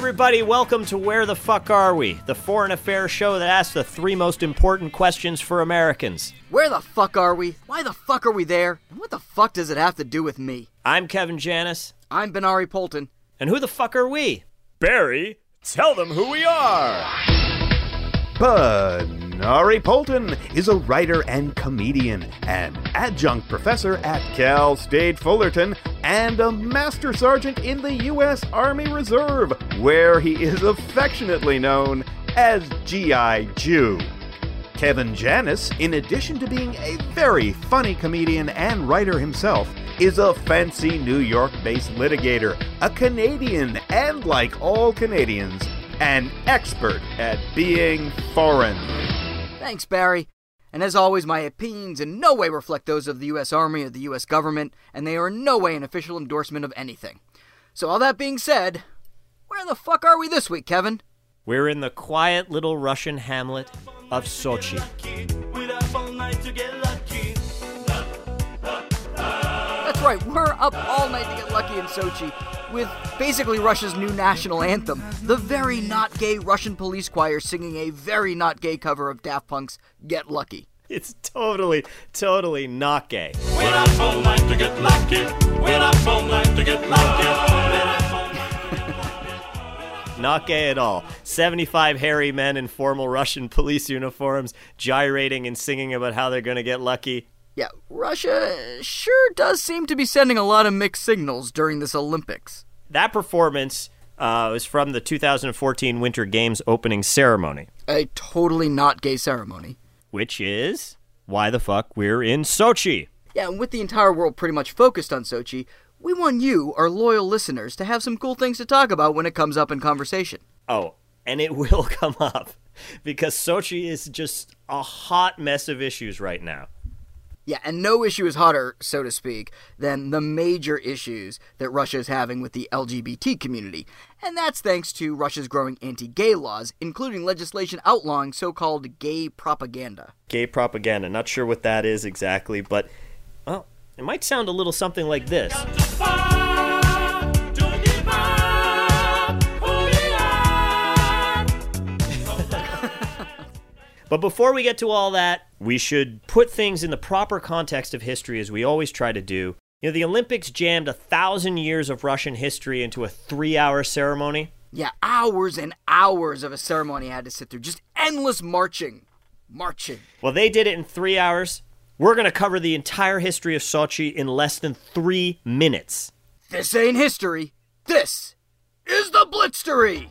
everybody. Welcome to Where the Fuck Are We? The foreign affairs show that asks the three most important questions for Americans. Where the fuck are we? Why the fuck are we there? And what the fuck does it have to do with me? I'm Kevin Janis. I'm Benari Poulten. And who the fuck are we? Barry, tell them who we are. Benari Poulten is a writer and comedian, an adjunct professor at Cal State Fullerton, and a master sergeant in the U.S. Army Reserve, where he is affectionately known as G.I. Jew. Kevin Janis, in addition to being a very funny comedian and writer himself, is a fancy New York based litigator, a Canadian, and like all Canadians, an expert at being foreign. Thanks, Barry. And as always, my opinions in no way reflect those of the U.S. Army or the U.S. government, and they are in no way an official endorsement of anything. So, all that being said, where the fuck are we this week, Kevin? We're in the quiet little Russian hamlet of Sochi. That's right, we're up all night to get lucky in Sochi with basically Russia's new national anthem, the very not gay Russian police choir singing a very not gay cover of Daft Punk's Get Lucky. It's totally, totally not gay. We're up all night to get lucky. We're up all night to get lucky. Not gay at all. 75 hairy men in formal Russian police uniforms gyrating and singing about how they're going to get lucky. Yeah, Russia sure does seem to be sending a lot of mixed signals during this Olympics. That performance uh, was from the 2014 Winter Games opening ceremony, A totally not gay ceremony. which is why the fuck we're in Sochi. Yeah, and with the entire world pretty much focused on Sochi, we want you, our loyal listeners, to have some cool things to talk about when it comes up in conversation. Oh, and it will come up because Sochi is just a hot mess of issues right now. Yeah, and no issue is hotter, so to speak, than the major issues that Russia is having with the LGBT community. And that's thanks to Russia's growing anti gay laws, including legislation outlawing so called gay propaganda. Gay propaganda, not sure what that is exactly, but well, it might sound a little something like this. But before we get to all that, we should put things in the proper context of history as we always try to do. You know, the Olympics jammed a thousand years of Russian history into a three hour ceremony. Yeah, hours and hours of a ceremony I had to sit through. Just endless marching. Marching. Well, they did it in three hours. We're going to cover the entire history of Sochi in less than three minutes. This ain't history. This is the Blitztery!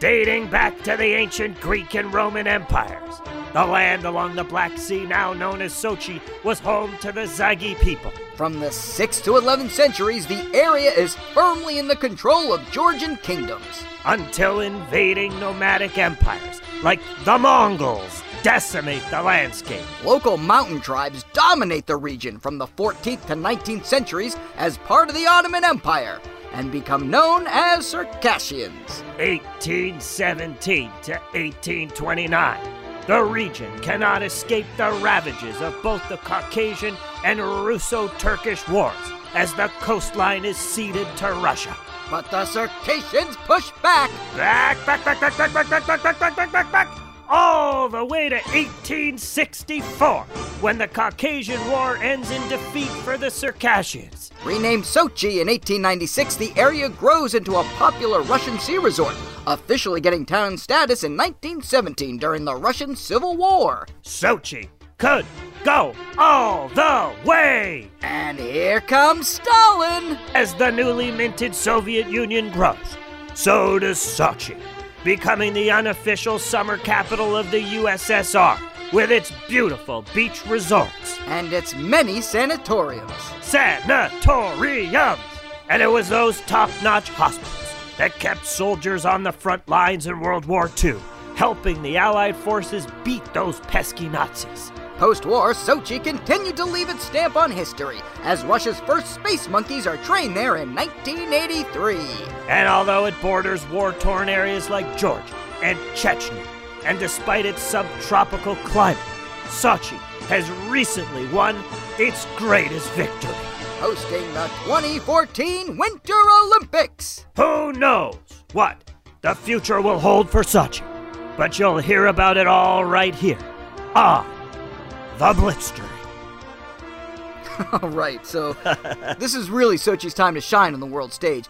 Dating back to the ancient Greek and Roman empires, the land along the Black Sea, now known as Sochi, was home to the Zagi people. From the 6th to 11th centuries, the area is firmly in the control of Georgian kingdoms. until invading nomadic empires like the Mongols decimate the landscape. Local mountain tribes dominate the region from the 14th to 19th centuries as part of the Ottoman Empire and become known as Circassians. 1817 to 1829. The region cannot escape the ravages of both the Caucasian and Russo Turkish wars as the coastline is ceded to Russia. But the Circassians push back. Back, back, back, back, back, back, back, back, back, back, back, back, back, all the way to 1864, when the Caucasian War ends in defeat for the Circassians. Renamed Sochi in 1896, the area grows into a popular Russian sea resort, officially getting town status in 1917 during the Russian Civil War. Sochi could go all the way And here comes Stalin. as the newly minted Soviet Union grows. So does Sochi, becoming the unofficial summer capital of the USSR with its beautiful beach resorts. And its many sanatoriums. sanatoriums. And it was those top notch hospitals that kept soldiers on the front lines in World War II, helping the Allied forces beat those pesky Nazis. Post war, Sochi continued to leave its stamp on history, as Russia's first space monkeys are trained there in 1983. And although it borders war torn areas like Georgia and Chechnya, and despite its subtropical climate, Sochi has recently won its greatest victory hosting the 2014 Winter Olympics. Who knows what the future will hold for Sochi? But you'll hear about it all right here on the Blitzstream. All right, so this is really Sochi's time to shine on the world stage,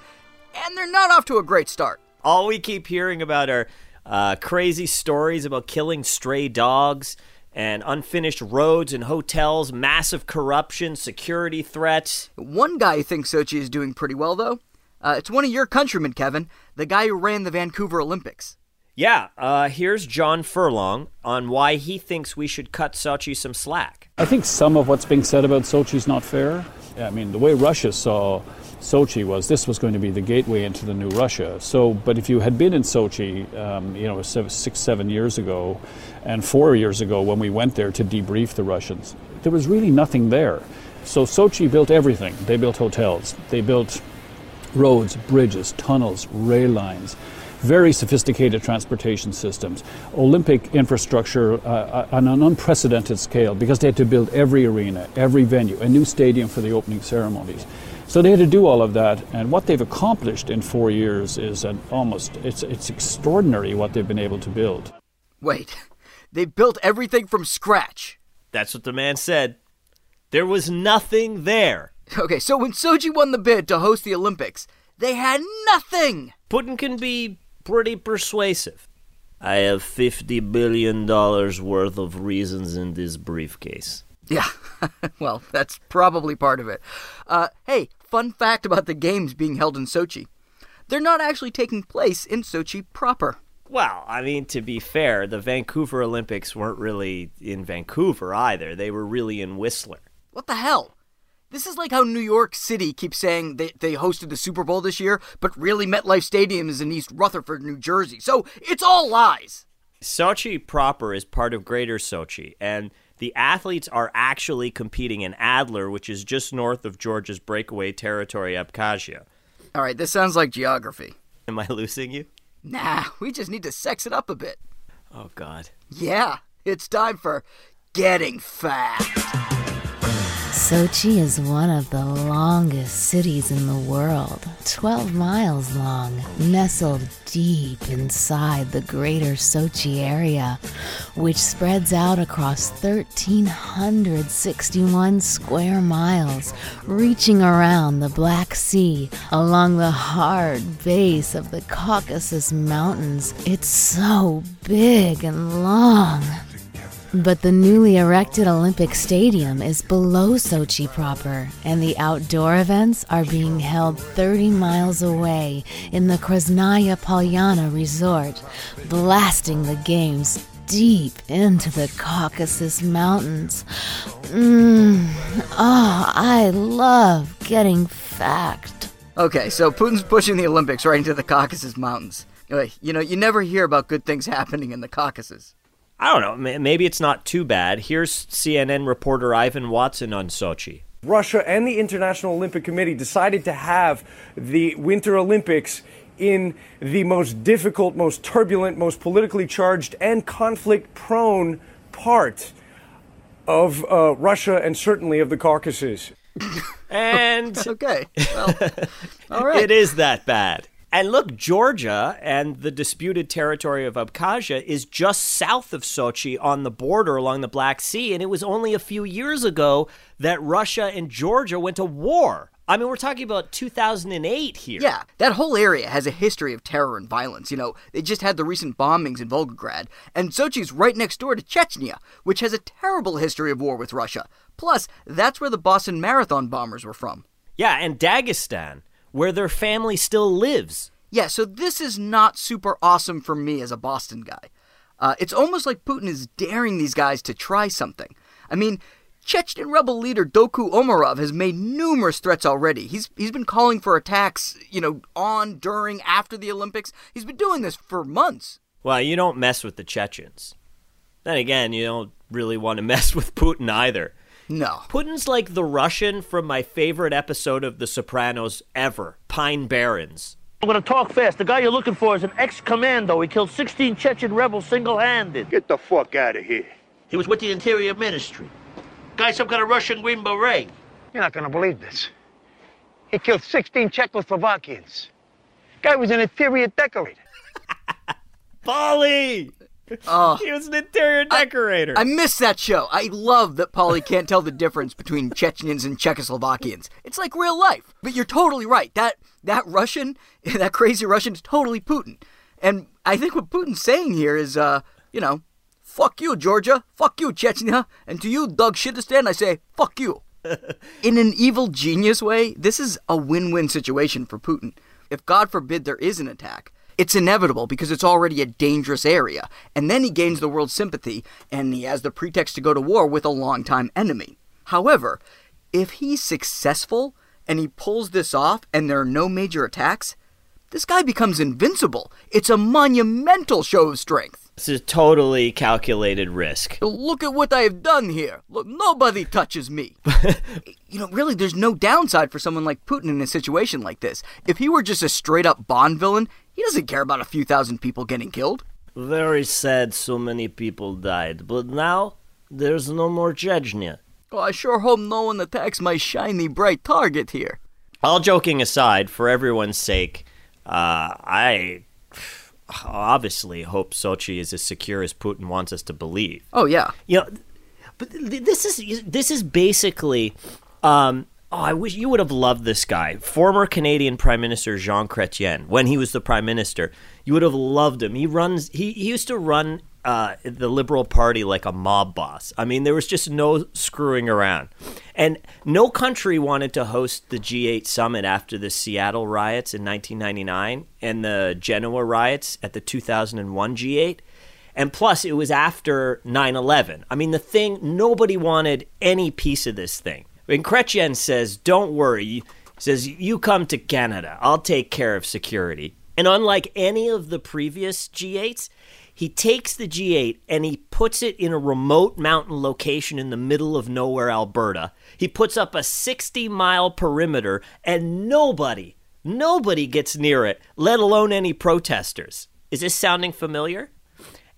and they're not off to a great start. All we keep hearing about are uh, crazy stories about killing stray dogs and unfinished roads and hotels, massive corruption, security threats. One guy who thinks Sochi is doing pretty well, though. Uh, it's one of your countrymen, Kevin, the guy who ran the Vancouver Olympics. Yeah, uh, here's John Furlong on why he thinks we should cut Sochi some slack. I think some of what's being said about Sochi is not fair. I mean, the way Russia saw Sochi was this was going to be the gateway into the new Russia. So, but if you had been in Sochi, um, you know, six, seven years ago, and four years ago when we went there to debrief the Russians, there was really nothing there. So Sochi built everything. They built hotels. They built roads, bridges, tunnels, rail lines very sophisticated transportation systems, Olympic infrastructure uh, uh, on an unprecedented scale because they had to build every arena, every venue, a new stadium for the opening ceremonies. So they had to do all of that, and what they've accomplished in four years is an almost it's it's extraordinary what they've been able to build. Wait, they built everything from scratch. That's what the man said. There was nothing there. Okay, so when Sochi won the bid to host the Olympics, they had nothing. Putin can be pretty persuasive. I have $50 billion worth of reasons in this briefcase. Yeah, well, that's probably part of it. Uh, hey, fun fact about the games being held in Sochi they're not actually taking place in Sochi proper. Well, I mean, to be fair, the Vancouver Olympics weren't really in Vancouver either. They were really in Whistler. What the hell? This is like how New York City keeps saying they, they hosted the Super Bowl this year, but really MetLife Stadium is in East Rutherford, New Jersey. So it's all lies. Sochi proper is part of Greater Sochi, and the athletes are actually competing in Adler, which is just north of Georgia's breakaway territory, Abkhazia. All right, this sounds like geography. Am I losing you? Nah, we just need to sex it up a bit. Oh, God. Yeah, it's time for getting fat. Sochi is one of the longest cities in the world, 12 miles long, nestled deep inside the greater Sochi area, which spreads out across 1,361 square miles, reaching around the Black Sea along the hard base of the Caucasus Mountains. It's so big and long. But the newly erected Olympic Stadium is below Sochi proper, and the outdoor events are being held 30 miles away in the Krasnaya Polyana Resort, blasting the games deep into the Caucasus Mountains. Mmm, oh, I love getting fact. Okay, so Putin's pushing the Olympics right into the Caucasus Mountains. Uh, you know, you never hear about good things happening in the Caucasus. I don't know. Maybe it's not too bad. Here's CNN reporter Ivan Watson on Sochi. Russia and the International Olympic Committee decided to have the Winter Olympics in the most difficult, most turbulent, most politically charged, and conflict prone part of uh, Russia and certainly of the Caucasus. and okay, well, all right. It is that bad. And look, Georgia and the disputed territory of Abkhazia is just south of Sochi on the border along the Black Sea. And it was only a few years ago that Russia and Georgia went to war. I mean, we're talking about 2008 here. Yeah, that whole area has a history of terror and violence. You know, they just had the recent bombings in Volgograd, and Sochi's right next door to Chechnya, which has a terrible history of war with Russia. Plus, that's where the Boston Marathon bombers were from. Yeah, and Dagestan, where their family still lives. Yeah, so this is not super awesome for me as a Boston guy. Uh, it's almost like Putin is daring these guys to try something. I mean, Chechen rebel leader Doku Umarov has made numerous threats already. He's he's been calling for attacks, you know, on, during, after the Olympics. He's been doing this for months. Well, you don't mess with the Chechens. Then again, you don't really want to mess with Putin either. No. Putin's like the Russian from my favorite episode of The Sopranos ever, Pine Barrens. I'm going to talk fast. The guy you're looking for is an ex-commando. He killed 16 Chechen rebels single-handed. Get the fuck out of here. He was with the Interior Ministry. Guy some kind of Russian Green Beret. You're not going to believe this. He killed 16 Czechoslovakians. Guy was an interior decorator. Polly! Oh, He was an interior decorator. I miss that show. I love that Polly can't tell the difference between Chechens and Czechoslovakians. It's like real life. But you're totally right. That that Russian, that crazy Russian is totally Putin. And I think what Putin's saying here is, uh, you know, fuck you, Georgia. Fuck you, Chechnya. And to you, Doug Shitistan, I say, fuck you. In an evil genius way, this is a win-win situation for Putin. If God forbid there is an attack, it's inevitable because it's already a dangerous area. And then he gains the world's sympathy and he has the pretext to go to war with a longtime enemy. However, if he's successful and he pulls this off and there are no major attacks, this guy becomes invincible. It's a monumental show of strength. This is totally calculated risk. Look at what I have done here. Look, nobody touches me. you know, really, there's no downside for someone like Putin in a situation like this. If he were just a straight up Bond villain, he doesn't care about a few thousand people getting killed. Very sad so many people died, but now there's no more Chechnya. Oh, I sure hope no one attacks my shiny, bright target here. All joking aside, for everyone's sake, uh, I obviously hope Sochi is as secure as Putin wants us to believe. Oh, yeah. You know, but th- this is this is basically. Um, oh, I wish you would have loved this guy, former Canadian Prime Minister Jean Chrétien, when he was the Prime Minister. You would have loved him. He runs. He, he used to run uh, the Liberal Party like a mob boss. I mean, there was just no screwing around, and no country wanted to host the G8 summit after the Seattle riots in 1999 and the Genoa riots at the 2001 G8. And plus, it was after 9 11. I mean, the thing, nobody wanted any piece of this thing. And Chrétien says, Don't worry. He says, You come to Canada. I'll take care of security. And unlike any of the previous G8s, he takes the G8 and he puts it in a remote mountain location in the middle of nowhere, Alberta. He puts up a 60 mile perimeter and nobody, nobody gets near it, let alone any protesters. Is this sounding familiar?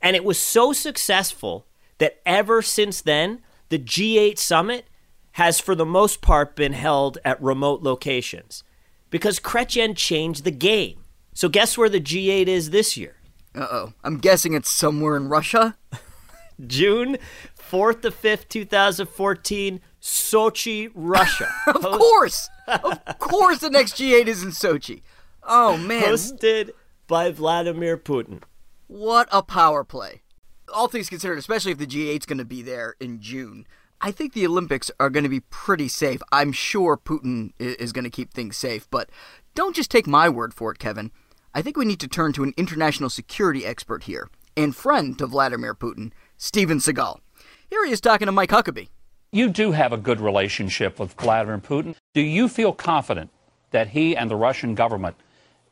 And it was so successful that ever since then, the G8 summit has, for the most part, been held at remote locations because Chrétien changed the game. So, guess where the G8 is this year? Uh oh. I'm guessing it's somewhere in Russia. June 4th to 5th, 2014, Sochi, Russia. of course! Of course the next G8 is in Sochi. Oh, man. Hosted by Vladimir Putin. What a power play. All things considered, especially if the G8's going to be there in June, I think the Olympics are going to be pretty safe. I'm sure Putin is going to keep things safe, but don't just take my word for it, Kevin. I think we need to turn to an international security expert here and friend to Vladimir Putin, Steven Seagal. Here he is talking to Mike Huckabee. You do have a good relationship with Vladimir Putin. Do you feel confident that he and the Russian government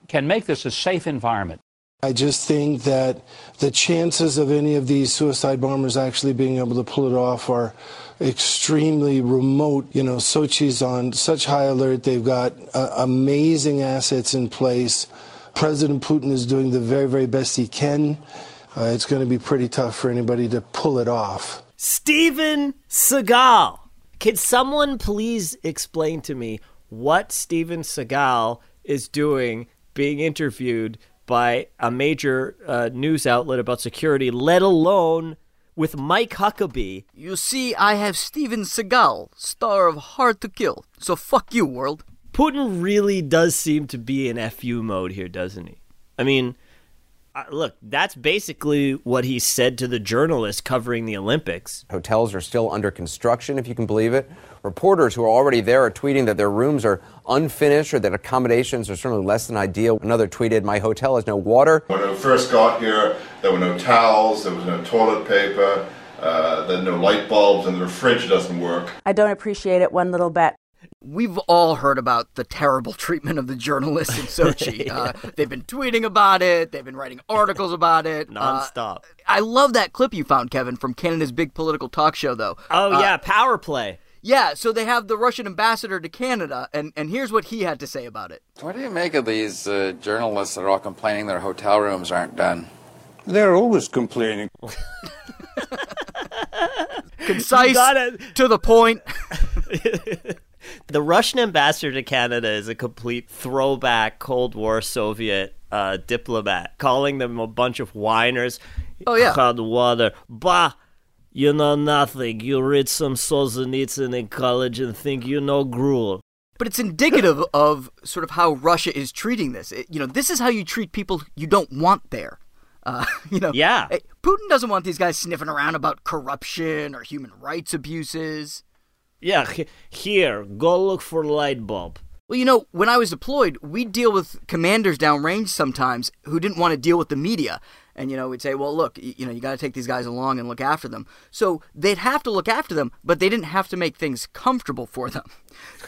can make this a safe environment? I just think that the chances of any of these suicide bombers actually being able to pull it off are extremely remote. You know, Sochi's on such high alert. They've got uh, amazing assets in place. President Putin is doing the very, very best he can. Uh, it's going to be pretty tough for anybody to pull it off. Steven Seagal. Can someone please explain to me what Steven Seagal is doing being interviewed by a major uh, news outlet about security, let alone with Mike Huckabee? You see, I have Steven Seagal, star of Hard to Kill. So fuck you, world. Putin really does seem to be in FU mode here, doesn't he? I mean, look, that's basically what he said to the journalist covering the Olympics. Hotels are still under construction, if you can believe it. Reporters who are already there are tweeting that their rooms are unfinished or that accommodations are certainly less than ideal. Another tweeted, My hotel has no water. When I first got here, there were no towels, there was no toilet paper, uh, there were no light bulbs, and the fridge doesn't work. I don't appreciate it one little bit. We've all heard about the terrible treatment of the journalists in Sochi. uh, they've been tweeting about it. They've been writing articles about it Uh, Nonstop. I love that clip you found, Kevin, from Canada's big political talk show, though. oh, Uh, yeah, power play. Yeah, so they have the Russian ambassador to Canada, and, and here's what he had to say about it. What do you make of these uh, journalists that are all complaining their hotel rooms aren't done? They're always complaining. Concise, to the point. The Russian ambassador to Canada is a complete throwback Cold War Soviet uh, diplomat, calling them a bunch of whiners. Oh, yeah. Hot water. Bah! You know nothing. You read some Solzhenitsyn in college and think you know gruel. But it's indicative of sort of how Russia is treating this. It, you know, this is how you treat people you don't want there. Uh, you know, Yeah. eh, Putin doesn't want these guys sniffing around about corruption or human rights abuses. Yeah, he- here, go look for light bulb. Well, you know, when I was deployed, we'd deal with commanders downrange sometimes who didn't want to deal with the media. And, you know, we'd say, well, look, you know, you got to take these guys along and look after them. So they'd have to look after them, but they didn't have to make things comfortable for them.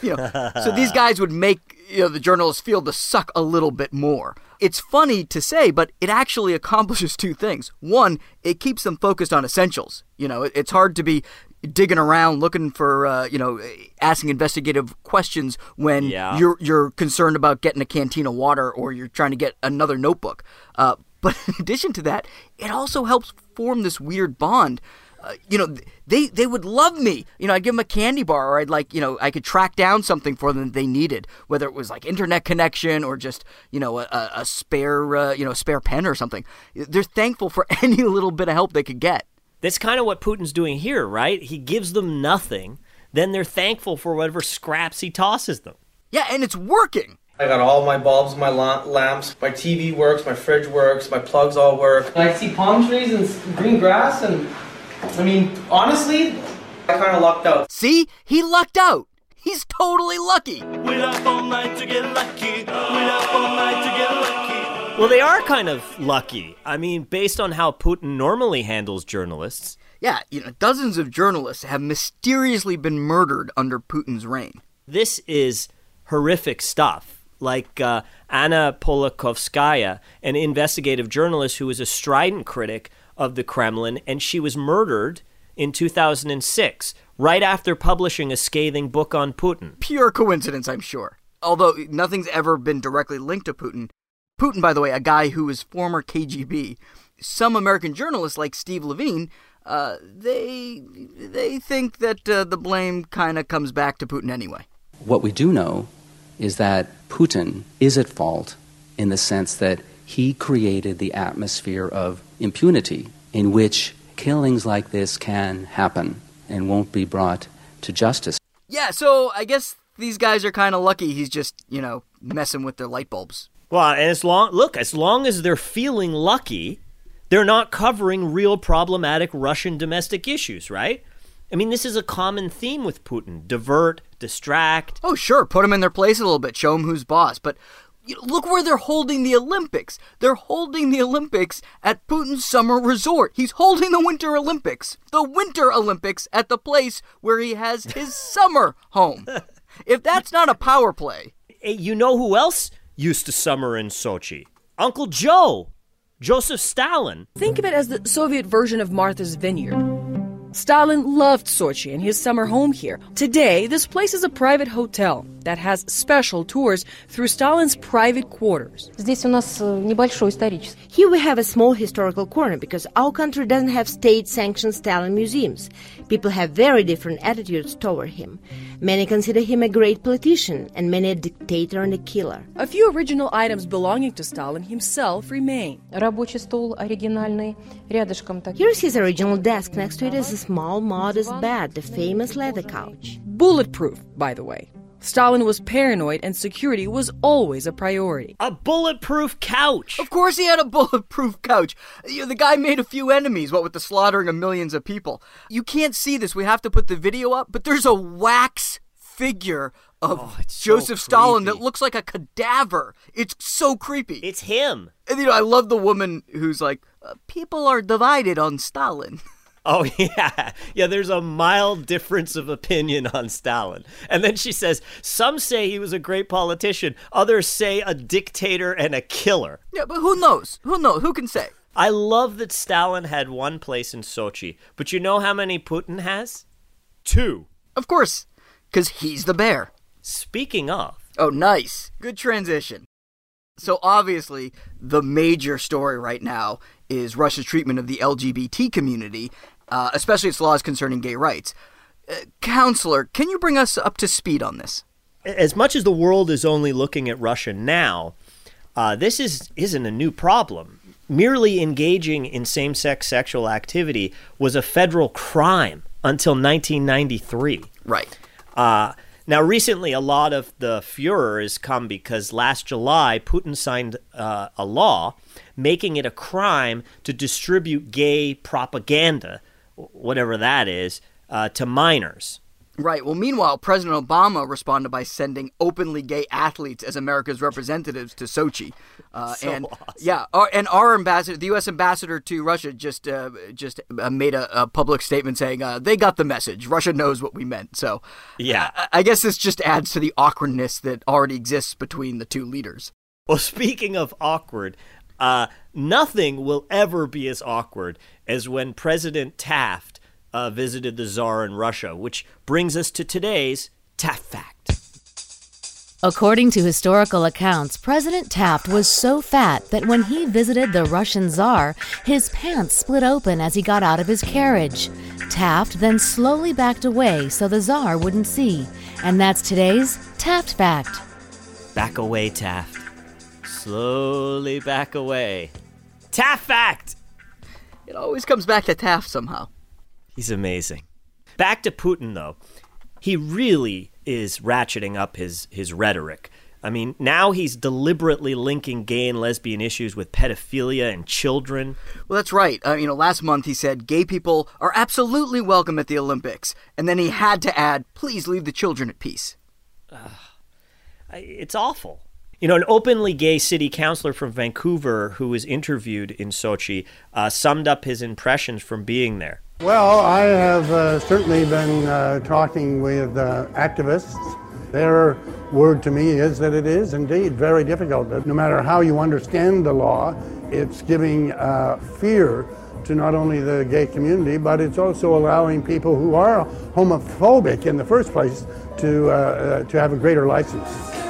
You know, so these guys would make, you know, the journalists feel the suck a little bit more. It's funny to say, but it actually accomplishes two things. One, it keeps them focused on essentials. You know, it- it's hard to be digging around looking for, uh, you know, asking investigative questions when Yeah. you're you're concerned about getting a canteen of water or you're trying to get another notebook. Uh, but in addition to that, it also helps form this weird bond. Uh, you know, they they would love me. You know, I'd give them a candy bar, or I'd like, you know, I could track down something for them that they needed, whether it was like internet connection or just, you know, a, a spare, uh, you know, spare pen or something. They're thankful for any little bit of help they could get. That's kind of what Putin's doing here, right? He gives them nothing, then they're thankful for whatever scraps he tosses them. Yeah, and it's working. I got all my bulbs, my lamps, my TV works, my fridge works, my plugs all work. I see palm trees and green grass, and I mean, honestly, I kind of lucked out. See, he lucked out. He's totally lucky. We left all night to get lucky. We left all night to lucky. Well, they are kind of lucky. I mean, based on how Putin normally handles journalists. Yeah, you know, dozens of journalists have mysteriously been murdered under Putin's reign. This is horrific stuff. Like uh, Anna Politkovskaya, an investigative journalist who was a strident critic of the Kremlin, and she was murdered in 2006, right after publishing a scathing book on Putin. Pure coincidence, I'm sure. Although nothing's ever been directly linked to Putin. Putin, by the way, a guy who was former KGB. Some American journalists, like Steve Levine, uh, they they think that uh, the blame kind of comes back to Putin anyway. What we do know is that Putin is at fault in the sense that he created the atmosphere of impunity in which killings like this can happen and won't be brought to justice. Yeah, so I guess these guys are kind of lucky. He's just you know messing with their light bulbs. Well, and as long look, as long as they're feeling lucky, they're not covering real problematic Russian domestic issues, right? I mean, this is a common theme with Putin: divert, distract. Oh, sure, put them in their place a little bit, show them who's boss. But look where they're holding the Olympics. They're holding the Olympics at Putin's summer resort. He's holding the Winter Olympics, the Winter Olympics, at the place where he has his summer home. If that's not a power play, You know who else used to summer in Sochi. Uncle Joe, Joseph Stalin. Think of it as the Soviet version of Martha's Vineyard. Stalin loved Sochi and his summer home here. Today, this place is a private hotel that has special tours through Stalin's private quarters. Here we have a small historical corner because our country doesn't have state sanctioned Stalin museums. People have very different attitudes toward him. Many consider him a great politician and many a dictator and a killer. A few original items belonging to Stalin himself remain. Here's his original desk. Next to it is a small, modest bed, the famous leather couch. Bulletproof, by the way. Stalin was paranoid and security was always a priority. A bulletproof couch. Of course he had a bulletproof couch. You know, the guy made a few enemies, what with the slaughtering of millions of people. You can't see this. We have to put the video up, but there's a wax figure of Oh, Joseph Stalin that looks like a cadaver. It's so creepy. It's him. And you know, I love the woman who's like, uh, people are divided on Stalin. Oh yeah, yeah. There's a mild difference of opinion on Stalin, and then she says some say he was a great politician, others say a dictator and a killer. Yeah, but who knows? Who knows? Who can say? I love that Stalin had one place in Sochi, but you know how many Putin has? Two. Of course, because he's the bear. Speaking of, Oh, nice. Good transition. So, obviously, the major story right now is Russia's treatment of the LGBT community, uh, especially its laws concerning gay rights. Uh, counselor, can you bring us up to speed on this? as much as the world is only looking at Russia now, uh, this is isn't a new problem. Merely engaging in same-sex sexual activity was a federal crime until 1993. Right. Uh, now, recently, a lot of the furor has come because last July, Putin signed uh, a law making it a crime to distribute gay propaganda, whatever that is, uh, to minors. Right. Well, meanwhile, President Obama responded by sending openly gay athletes as America's representatives to Sochi. Uh, So and awesome. yeah, our, and our ambassador, the U.S. ambassador to Russia, just uh, just uh, made a, a public statement saying uh, they got the message. Russia knows what we meant. So Yeah. I, I guess this just adds to the awkwardness that already exists between the two leaders. Well, speaking of awkward, uh, nothing will ever be as awkward as when President Taft uh, visited the Tsar in Russia, which brings us to today's Taft Fact. According to historical accounts, President Taft was so fat that when he visited the Russian Tsar, his pants split open as he got out of his carriage. Taft then slowly backed away so the Tsar wouldn't see. And that's today's Taft Fact. Back away, Taft. Slowly back away. Taft Fact! It always comes back to Taft somehow. He's amazing. Back to Putin, though. He really is ratcheting up his, his rhetoric. I mean, now he's deliberately linking gay and lesbian issues with pedophilia and children. Well, that's right. Uh, you know, last month he said gay people are absolutely welcome at the Olympics, and then he had to add, "Please leave the children at peace." I- It's awful. You know, an openly gay city councilor from Vancouver who was interviewed in Sochi uh, summed up his impressions from being there. Well, I have uh, certainly been uh, talking with uh, activists. Their word to me is that it is indeed very difficult. That no matter how you understand the law, it's giving uh, fear to not only the gay community, but it's also allowing people who are homophobic in the first place to, uh, to have a greater license.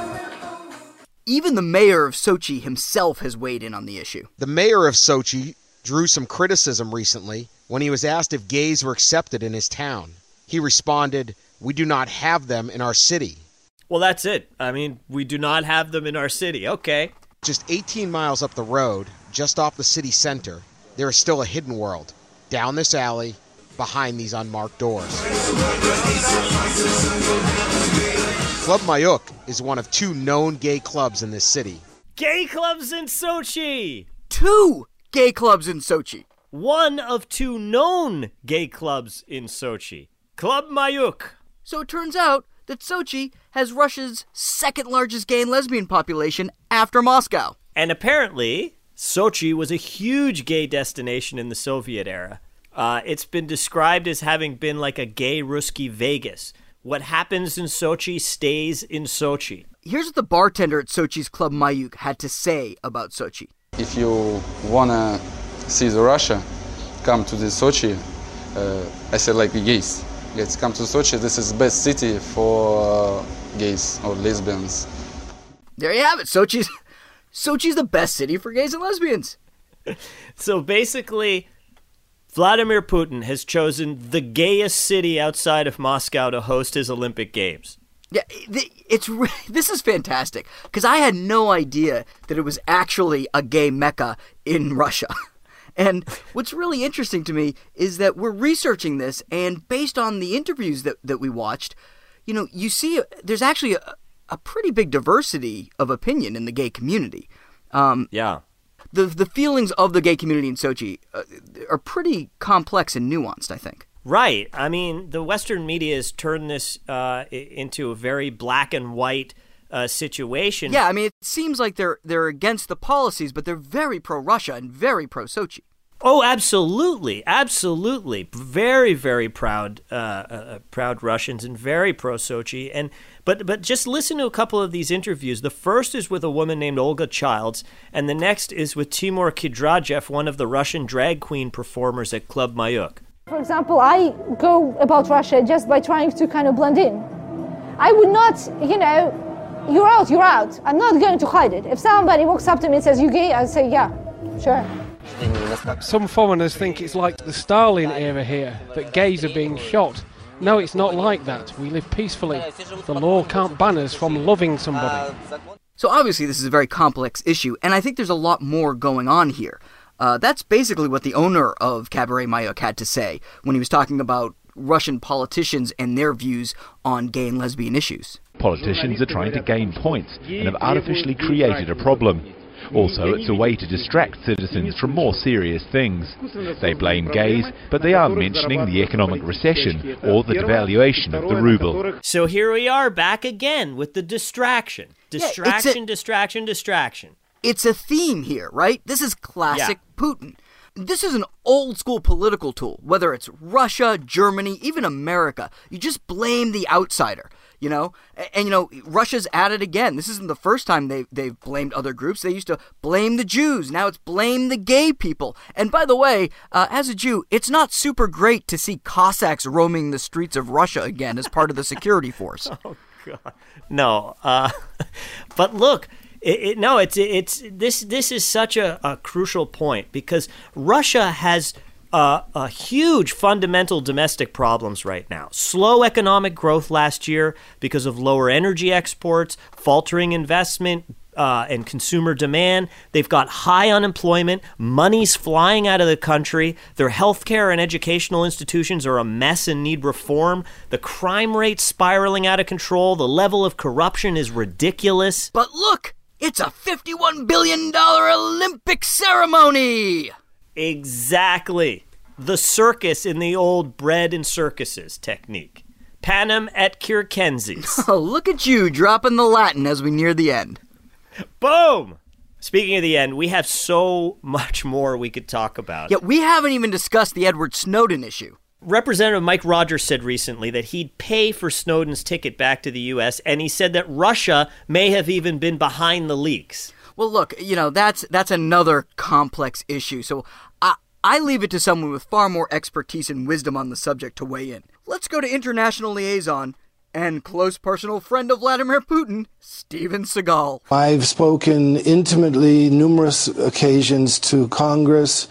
Even the mayor of Sochi himself has weighed in on the issue. The mayor of Sochi drew some criticism recently when he was asked if gays were accepted in his town. He responded, We do not have them in our city. Well, that's it. I mean, we do not have them in our city. Okay. Just 18 miles up the road, just off the city center, there is still a hidden world. Down this alley, behind these unmarked doors. Club Mayak is one of two known gay clubs in this city. Gay clubs in Sochi! Two gay clubs in Sochi. One of two known gay clubs in Sochi. Club Mayak. So it turns out that Sochi has Russia's second largest gay and lesbian population after Moscow. And apparently, Sochi was a huge gay destination in the Soviet era. Uh, it's been described as having been like a gay Ruski Vegas. What happens in Sochi stays in Sochi. Here's what the bartender at Sochi's Club Mayak had to say about Sochi. If you wanna see the Russia, come to the Sochi. Uh, I said like gays. Let's come to Sochi. This is the best city for uh, gays or lesbians. There you have it. Sochi's Sochi's the best city for gays and lesbians. So basically, Vladimir Putin has chosen the gayest city outside of Moscow to host his Olympic Games. Yeah, it's this is fantastic because I had no idea that it was actually a gay mecca in Russia. And what's really interesting to me is that we're researching this, and based on the interviews that, that we watched, you know, you see there's actually a, a pretty big diversity of opinion in the gay community. Um, Yeah. The the feelings of the gay community in Sochi uh, are pretty complex and nuanced. I think. Right. I mean, the Western media has turned this uh, into a very black and white uh, situation. Yeah, I mean, it seems like they're they're against the policies, but they're very pro Russia and very pro Sochi. Oh, absolutely, absolutely. Very, very proud, uh, uh, proud Russians and very pro Sochi. And but but just listen to a couple of these interviews. The first is with a woman named Olga Childs, and the next is with Timur Kidrajev, one of the Russian drag queen performers at Club Mayak. For example, I go about Russia just by trying to kind of blend in. I would not, you know, you're out, you're out. I'm not going to hide it. If somebody walks up to me and says, You gay? I'd say, Yeah, sure. Some foreigners think it's like the Stalin era here, that gays are being shot. No, it's not like that. We live peacefully. The law can't ban us from loving somebody. So obviously, this is a very complex issue, and I think there's a lot more going on here. Uh, that's basically what the owner of Cabaret Mayak had to say when he was talking about Russian politicians and their views on gay and lesbian issues. Politicians are trying to gain points and have artificially created a problem. Also, it's a way to distract citizens from more serious things. They blame gays, but they aren't mentioning the economic recession or the devaluation of the ruble. So here we are back again with the distraction. it's a- Distraction, distraction, distraction. It's a theme here, right? This is classic Putin. This is an old school political tool, whether it's Russia, Germany, even America. You just blame the outsider, you know? A- And, you know, Russia's at it again. This isn't the first time they, they've blamed other groups. They used to blame the Jews. Now it's blame the gay people. And by the way, uh, as a Jew, it's not super great to see Cossacks roaming the streets of Russia again as part of the security force. Oh God, no. Uh, but look, it, it, no, it's it's this this is such a, a crucial point because Russia has. Uh, a huge fundamental domestic problems right now. Slow economic growth last year because of lower energy exports, faltering investment, uh, and consumer demand. They've got high unemployment. Money's flying out of the country. Their healthcare and educational institutions are a mess and need reform. The crime rate's spiraling out of control. The level of corruption is ridiculous. But look, it's a $51 billion Olympic ceremony! Exactly. The circus in the old bread and circuses technique. Panem et circenses. Oh, look at you dropping the Latin as we near the end. Boom! Speaking of the end, we have so much more we could talk about. Yet we haven't even discussed the Edward Snowden issue. Representative Mike Rogers said recently that he'd pay for Snowden's ticket back to the U.S., and he said that Russia may have even been behind the leaks. Well, look, you know that's that's another complex issue. So I I leave it to someone with far more expertise and wisdom on the subject to weigh in. Let's go to international liaison and close personal friend of Vladimir Putin, Steven Seagal. I've spoken intimately numerous occasions to Congress,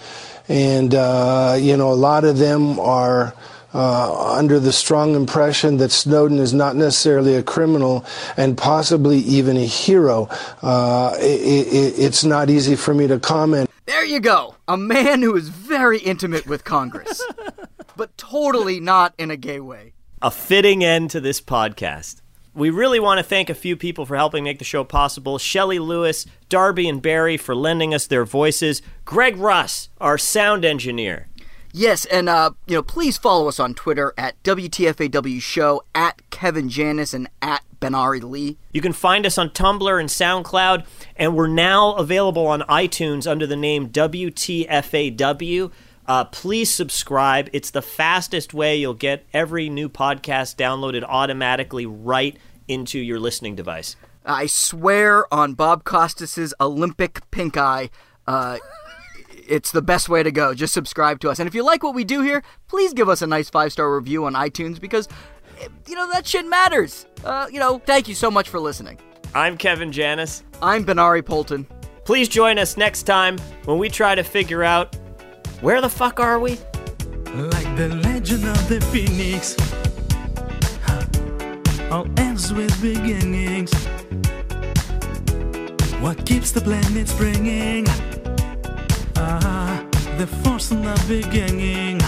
and uh, you know a lot of them are. Uh, under the strong impression that Snowden is not necessarily a criminal and possibly even a hero, uh, i i it's not easy for me to comment. There you go, a man who is very intimate with Congress, but totally not in a gay way. A fitting end to this podcast. We really want to thank a few people for helping make the show possible Shelley Lewis, Darby, and Barry for lending us their voices, Greg Russ, our sound engineer. Yes, and uh, you know, please follow us on Twitter at WTFAW Show, at Kevin Janis, and at Benari Lee. You can find us on Tumblr and SoundCloud, and we're now available on iTunes under the name WTFAW. Uh, please subscribe. It's the fastest way you'll get every new podcast downloaded automatically right into your listening device. I swear on Bob Costas's Olympic pink eye. Uh, it's the best way to go. Just subscribe to us. And if you like what we do here, please give us a nice five star review on iTunes because, you know, that shit matters. Uh, you know, thank you so much for listening. I'm Kevin Janis. I'm Benari Poulten. Please join us next time when we try to figure out where the fuck are we? Like the legend of the phoenix. Huh. All ends with beginnings. What keeps the planet springing? Ah, the force in the beginning.